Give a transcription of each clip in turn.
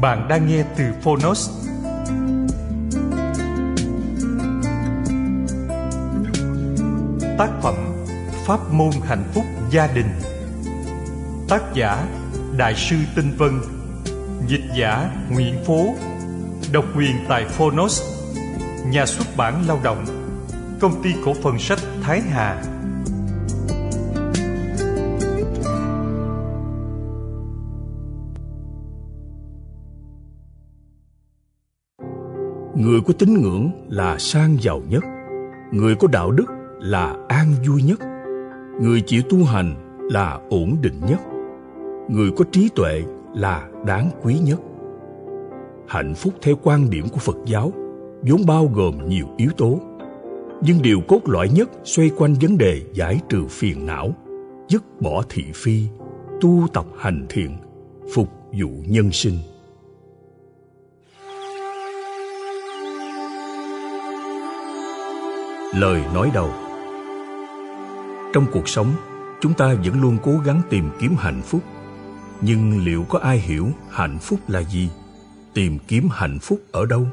Bạn đang nghe từ Phonos. Tác phẩm Pháp môn hạnh phúc gia đình. Tác giả Đại sư Tinh Vân. Dịch giả Nguyễn Phố Độc quyền tại Phonos. Nhà xuất bản lao động. Công ty cổ phần sách Thái Hà. Người có tín ngưỡng là sang giàu nhất. Người có đạo đức là an vui nhất. Người chịu tu hành là ổn định nhất. Người có trí tuệ là đáng quý nhất. Hạnh phúc theo quan điểm của Phật giáo vốn bao gồm nhiều yếu tố Nhưng điều cốt lõi nhất xoay quanh vấn đề giải trừ phiền não Dứt bỏ thị phi, tu tập hành thiện, phục vụ nhân sinh. Lời nói đầu. Trong cuộc sống, chúng ta vẫn luôn cố gắng tìm kiếm hạnh phúc. Nhưng liệu có ai hiểu hạnh phúc là gì? Tìm kiếm hạnh phúc ở đâu?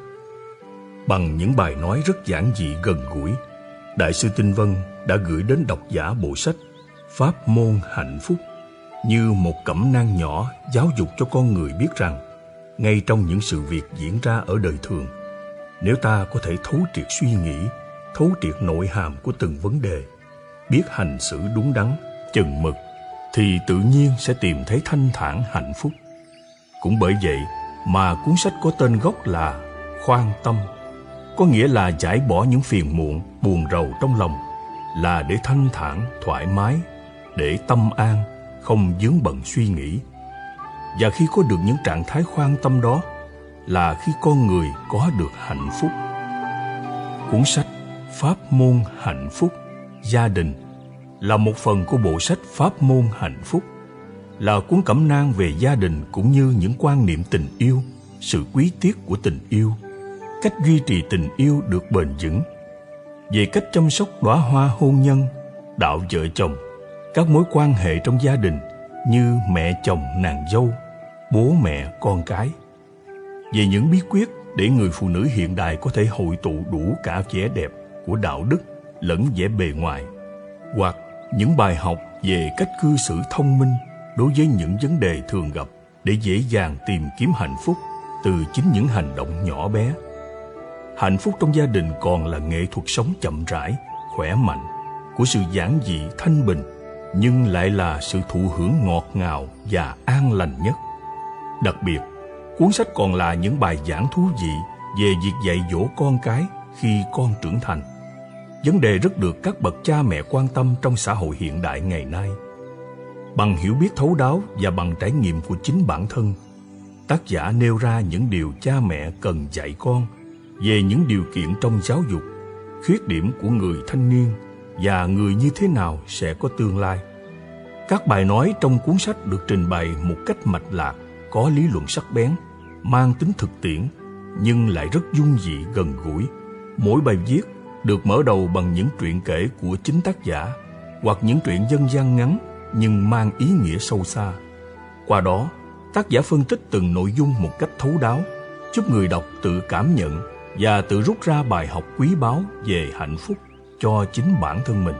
Bằng những bài nói rất giản dị gần gũi, đại sư tinh vân đã gửi đến độc giả bộ sách pháp môn hạnh phúc như một cẩm nang nhỏ giáo dục cho con người biết rằng ngay trong những sự việc diễn ra ở đời thường, nếu ta có thể thấu triệt suy nghĩ thấu triệt nội hàm của từng vấn đề, biết hành xử đúng đắn, chừng mực, thì tự nhiên sẽ tìm thấy thanh thản hạnh phúc. Cũng bởi vậy mà cuốn sách có tên gốc là Khoan Tâm, có nghĩa là giải bỏ những phiền muộn, buồn rầu trong lòng, là để thanh thản, thoải mái, để tâm an, không dướng bận suy nghĩ. Và khi có được những trạng thái khoan tâm đó, là khi con người có được hạnh phúc. Cuốn sách Pháp môn hạnh phúc. Gia đình là một phần của bộ sách Pháp môn hạnh phúc, là cuốn cẩm nang về gia đình cũng như những quan niệm tình yêu, sự quý tiết của tình yêu, cách duy trì tình yêu được bền vững, về cách chăm sóc đóa hoa hôn nhân, đạo vợ chồng, các mối quan hệ trong gia đình như mẹ chồng nàng dâu, bố mẹ con cái, về những bí quyết để người phụ nữ hiện đại có thể hội tụ đủ cả vẻ đẹp của đạo đức lẫn vẻ bề ngoài, hoặc những bài học về cách cư xử thông minh đối với những vấn đề thường gặp để dễ dàng tìm kiếm hạnh phúc từ chính những hành động nhỏ bé. Hạnh phúc trong gia đình còn là nghệ thuật sống chậm rãi, khỏe mạnh của sự giản dị thanh bình, nhưng lại là sự thụ hưởng ngọt ngào và an lành nhất. Đặc biệt, cuốn sách còn là những bài giảng thú vị về việc dạy dỗ con cái khi con trưởng thành vấn đề rất được các bậc cha mẹ quan tâm trong xã hội hiện đại ngày nay. Bằng hiểu biết thấu đáo và bằng trải nghiệm của chính bản thân, tác giả nêu ra những điều cha mẹ cần dạy con về những điều kiện trong giáo dục, khuyết điểm của người thanh niên và người như thế nào sẽ có tương lai. Các bài nói trong cuốn sách được trình bày một cách mạch lạc, có lý luận sắc bén, mang tính thực tiễn nhưng lại rất dung dị gần gũi. Mỗi bài viết được mở đầu bằng những truyện kể của chính tác giả hoặc những truyện dân gian ngắn nhưng mang ý nghĩa sâu xa. Qua đó, tác giả phân tích từng nội dung một cách thấu đáo, giúp người đọc tự cảm nhận và tự rút ra bài học quý báu về hạnh phúc cho chính bản thân mình.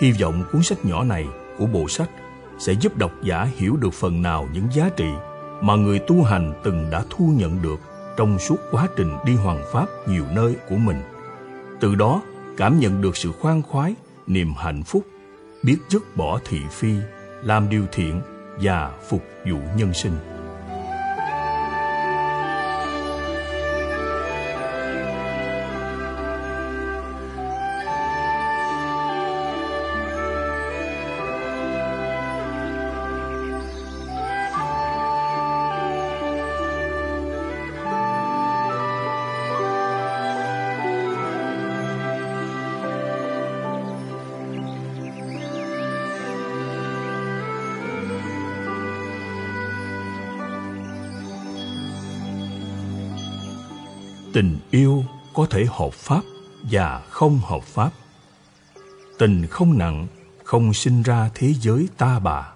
Hy vọng cuốn sách nhỏ này của bộ sách sẽ giúp độc giả hiểu được phần nào những giá trị mà người tu hành từng đã thu nhận được trong suốt quá trình đi hoàng pháp nhiều nơi của mình. Từ đó, cảm nhận được sự khoan khoái, niềm hạnh phúc, biết dứt bỏ thị phi, làm điều thiện và phục vụ nhân sinh. Tình yêu có thể hợp pháp và không hợp pháp. Tình không nặng, không sinh ra thế giới ta bà.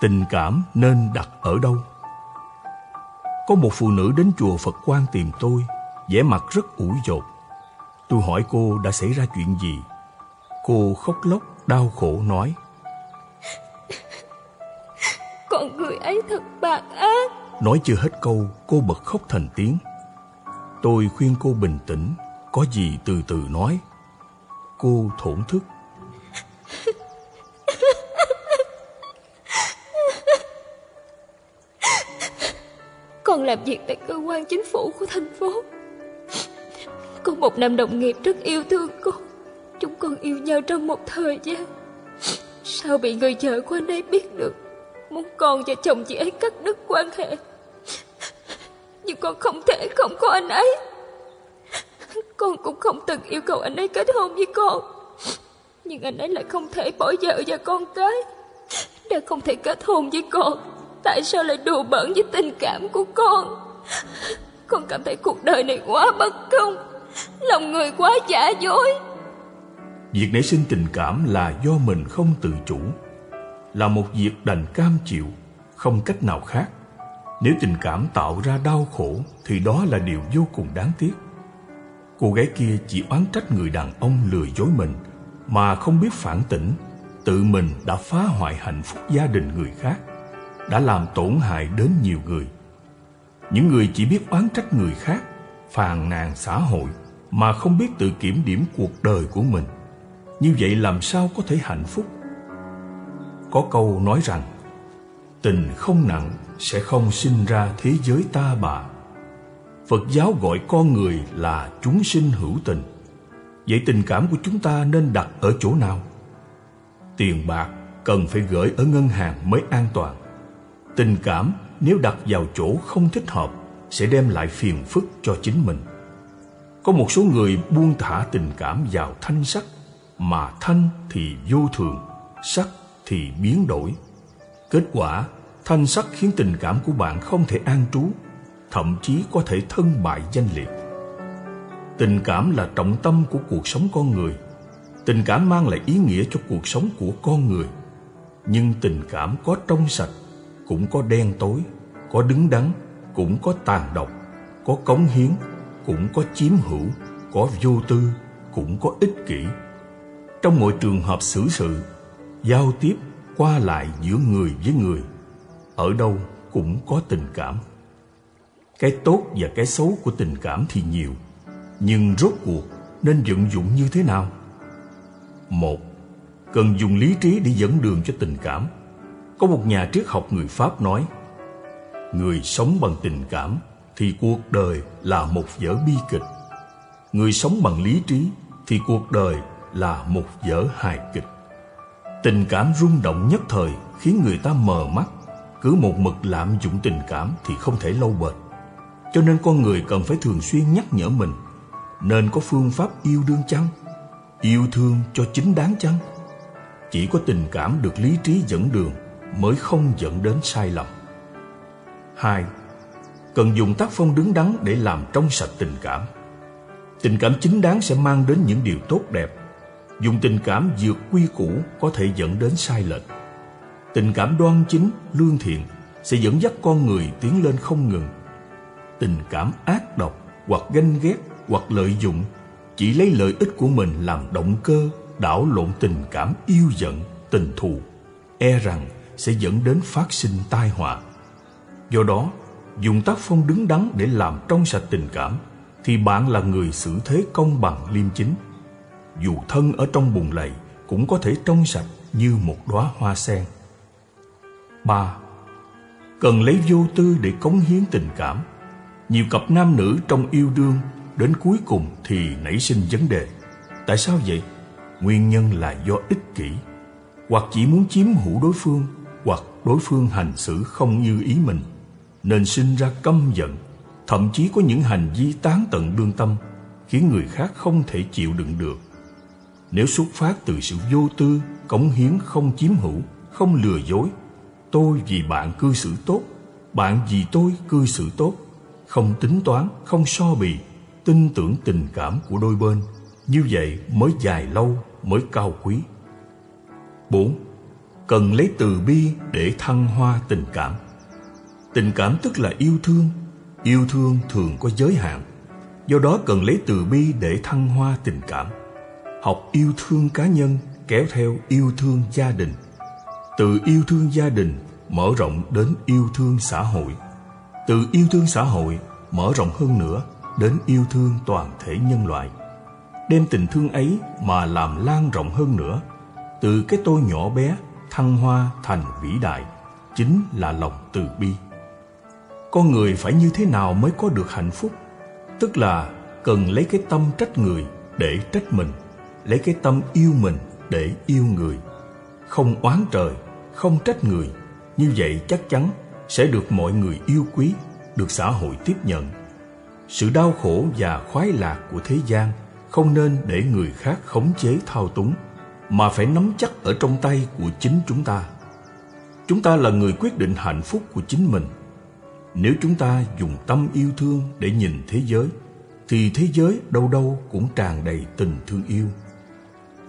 Tình cảm nên đặt ở đâu? Có một phụ nữ đến chùa phật quan tìm tôi, vẻ mặt rất ủ dột. Tôi hỏi cô đã xảy ra chuyện gì. Cô khóc lóc, đau khổ nói. Con người ấy thật bạc ác. Nói chưa hết câu, cô bật khóc thành tiếng. Tôi khuyên cô bình tĩnh, có gì từ từ nói. Cô thổn thức. Con làm việc tại cơ quan chính phủ của thành phố. Có một nam đồng nghiệp rất yêu thương con. Chúng con yêu nhau trong một thời gian. Sao bị người vợ của anh ấy biết được Muốn con và chồng chị ấy cắt đứt quan hệ nhưng con không thể không có anh ấy. Con cũng không từng yêu cầu anh ấy kết hôn với con. Nhưng anh ấy lại không thể bỏ vợ và con cái. Đã không thể kết hôn với con, Tại sao lại đùa bỡn với tình cảm của con? Con cảm thấy cuộc đời này quá bất công, Lòng người quá giả dối. Việc nảy sinh tình cảm là do mình không tự chủ, Là một việc đành cam chịu, Không cách nào khác nếu tình cảm tạo ra đau khổ thì đó là điều vô cùng đáng tiếc. Cô gái kia chỉ oán trách người đàn ông lừa dối mình mà không biết phản tỉnh, tự mình đã phá hoại hạnh phúc gia đình người khác, đã làm tổn hại đến nhiều người. Những người chỉ biết oán trách người khác, phàn nàn xã hội mà không biết tự kiểm điểm cuộc đời của mình. Như vậy làm sao có thể hạnh phúc? Có câu nói rằng Tình không nặng sẽ không sinh ra thế giới ta bà. Phật giáo gọi con người là chúng sinh hữu tình. Vậy tình cảm của chúng ta nên đặt ở chỗ nào? Tiền bạc cần phải gửi ở ngân hàng mới an toàn. Tình cảm nếu đặt vào chỗ không thích hợp sẽ đem lại phiền phức cho chính mình. Có một số người buông thả tình cảm vào thanh sắc, mà thanh thì vô thường, sắc thì biến đổi. Kết quả Thanh sắc khiến tình cảm của bạn không thể an trú, thậm chí có thể thân bại danh liệt. Tình cảm là trọng tâm của cuộc sống con người. Tình cảm mang lại ý nghĩa cho cuộc sống của con người. Nhưng tình cảm có trong sạch, cũng có đen tối, có đứng đắn, cũng có tàn độc, có cống hiến, cũng có chiếm hữu, có vô tư, cũng có ích kỷ. Trong mọi trường hợp xử sự, giao tiếp, qua lại giữa người với người ở đâu cũng có tình cảm. Cái tốt và cái xấu của tình cảm thì nhiều, nhưng rốt cuộc nên vận dụng như thế nào? Một, cần dùng lý trí để dẫn đường cho tình cảm. Có một nhà triết học người Pháp nói, người sống bằng tình cảm thì cuộc đời là một vở bi kịch. Người sống bằng lý trí thì cuộc đời là một vở hài kịch. Tình cảm rung động nhất thời khiến người ta mờ mắt cứ một mực lạm dụng tình cảm thì không thể lâu bền. Cho nên con người cần phải thường xuyên nhắc nhở mình, nên có phương pháp yêu đương chăng? Yêu thương cho chính đáng chăng? Chỉ có tình cảm được lý trí dẫn đường mới không dẫn đến sai lầm. 2. Cần dùng tác phong đứng đắn để làm trong sạch tình cảm. Tình cảm chính đáng sẽ mang đến những điều tốt đẹp. Dùng tình cảm vượt quy củ có thể dẫn đến sai lệch. Tình cảm đoan chính, lương thiện sẽ dẫn dắt con người tiến lên không ngừng. Tình cảm ác độc hoặc ganh ghét hoặc lợi dụng chỉ lấy lợi ích của mình làm động cơ đảo lộn tình cảm yêu giận, tình thù, e rằng sẽ dẫn đến phát sinh tai họa. Do đó, dùng tác phong đứng đắn để làm trong sạch tình cảm thì bạn là người xử thế công bằng liêm chính. Dù thân ở trong bùn lầy cũng có thể trong sạch như một đóa hoa sen. 3. Cần lấy vô tư để cống hiến tình cảm. Nhiều cặp nam nữ trong yêu đương đến cuối cùng thì nảy sinh vấn đề. Tại sao vậy? Nguyên nhân là do ích kỷ, hoặc chỉ muốn chiếm hữu đối phương, hoặc đối phương hành xử không như ý mình, nên sinh ra căm giận, thậm chí có những hành vi tán tận lương tâm, khiến người khác không thể chịu đựng được. Nếu xuất phát từ sự vô tư, cống hiến không chiếm hữu, không lừa dối, tôi vì bạn cư xử tốt, bạn vì tôi cư xử tốt, không tính toán, không so bì, tin tưởng tình cảm của đôi bên, như vậy mới dài lâu, mới cao quý. 4. Cần lấy từ bi để thăng hoa tình cảm. Tình cảm tức là yêu thương, yêu thương thường có giới hạn. Do đó cần lấy từ bi để thăng hoa tình cảm. Học yêu thương cá nhân, kéo theo yêu thương gia đình. Từ yêu thương gia đình, mở rộng đến yêu thương xã hội. Từ yêu thương xã hội, mở rộng hơn nữa đến yêu thương toàn thể nhân loại. Đem tình thương ấy mà làm lan rộng hơn nữa. Từ cái tôi nhỏ bé, thăng hoa thành vĩ đại, chính là lòng từ bi. Con người phải như thế nào mới có được hạnh phúc? Tức là cần lấy cái tâm trách người để trách mình lấy cái tâm yêu mình để yêu người. Không oán trời, không trách người. Như vậy chắc chắn sẽ được mọi người yêu quý, được xã hội tiếp nhận. Sự đau khổ và khoái lạc của thế gian không nên để người khác khống chế thao túng, mà phải nắm chắc ở trong tay của chính chúng ta. Chúng ta là người quyết định hạnh phúc của chính mình. Nếu chúng ta dùng tâm yêu thương để nhìn thế giới, thì thế giới đâu đâu cũng tràn đầy tình thương yêu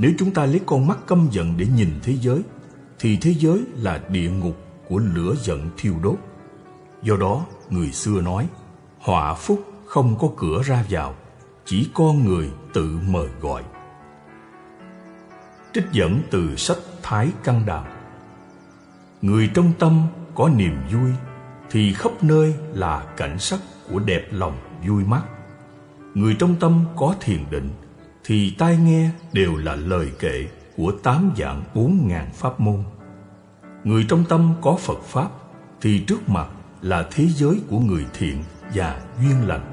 nếu chúng ta lấy con mắt căm giận để nhìn thế giới, thì thế giới là địa ngục của lửa giận thiêu đốt. Do đó, người xưa nói, họa phúc không có cửa ra vào, chỉ con người tự mời gọi. Trích dẫn từ sách thái căn đàm. Người trong tâm có niềm vui, thì khắp nơi là cảnh sắc của đẹp lòng vui mắt người trong tâm có thiền định thì tai nghe đều là lời kệ của tám dạng bốn ngàn pháp môn. Người trong tâm có phật pháp thì trước mặt là thế giới của người thiện và duyên lành.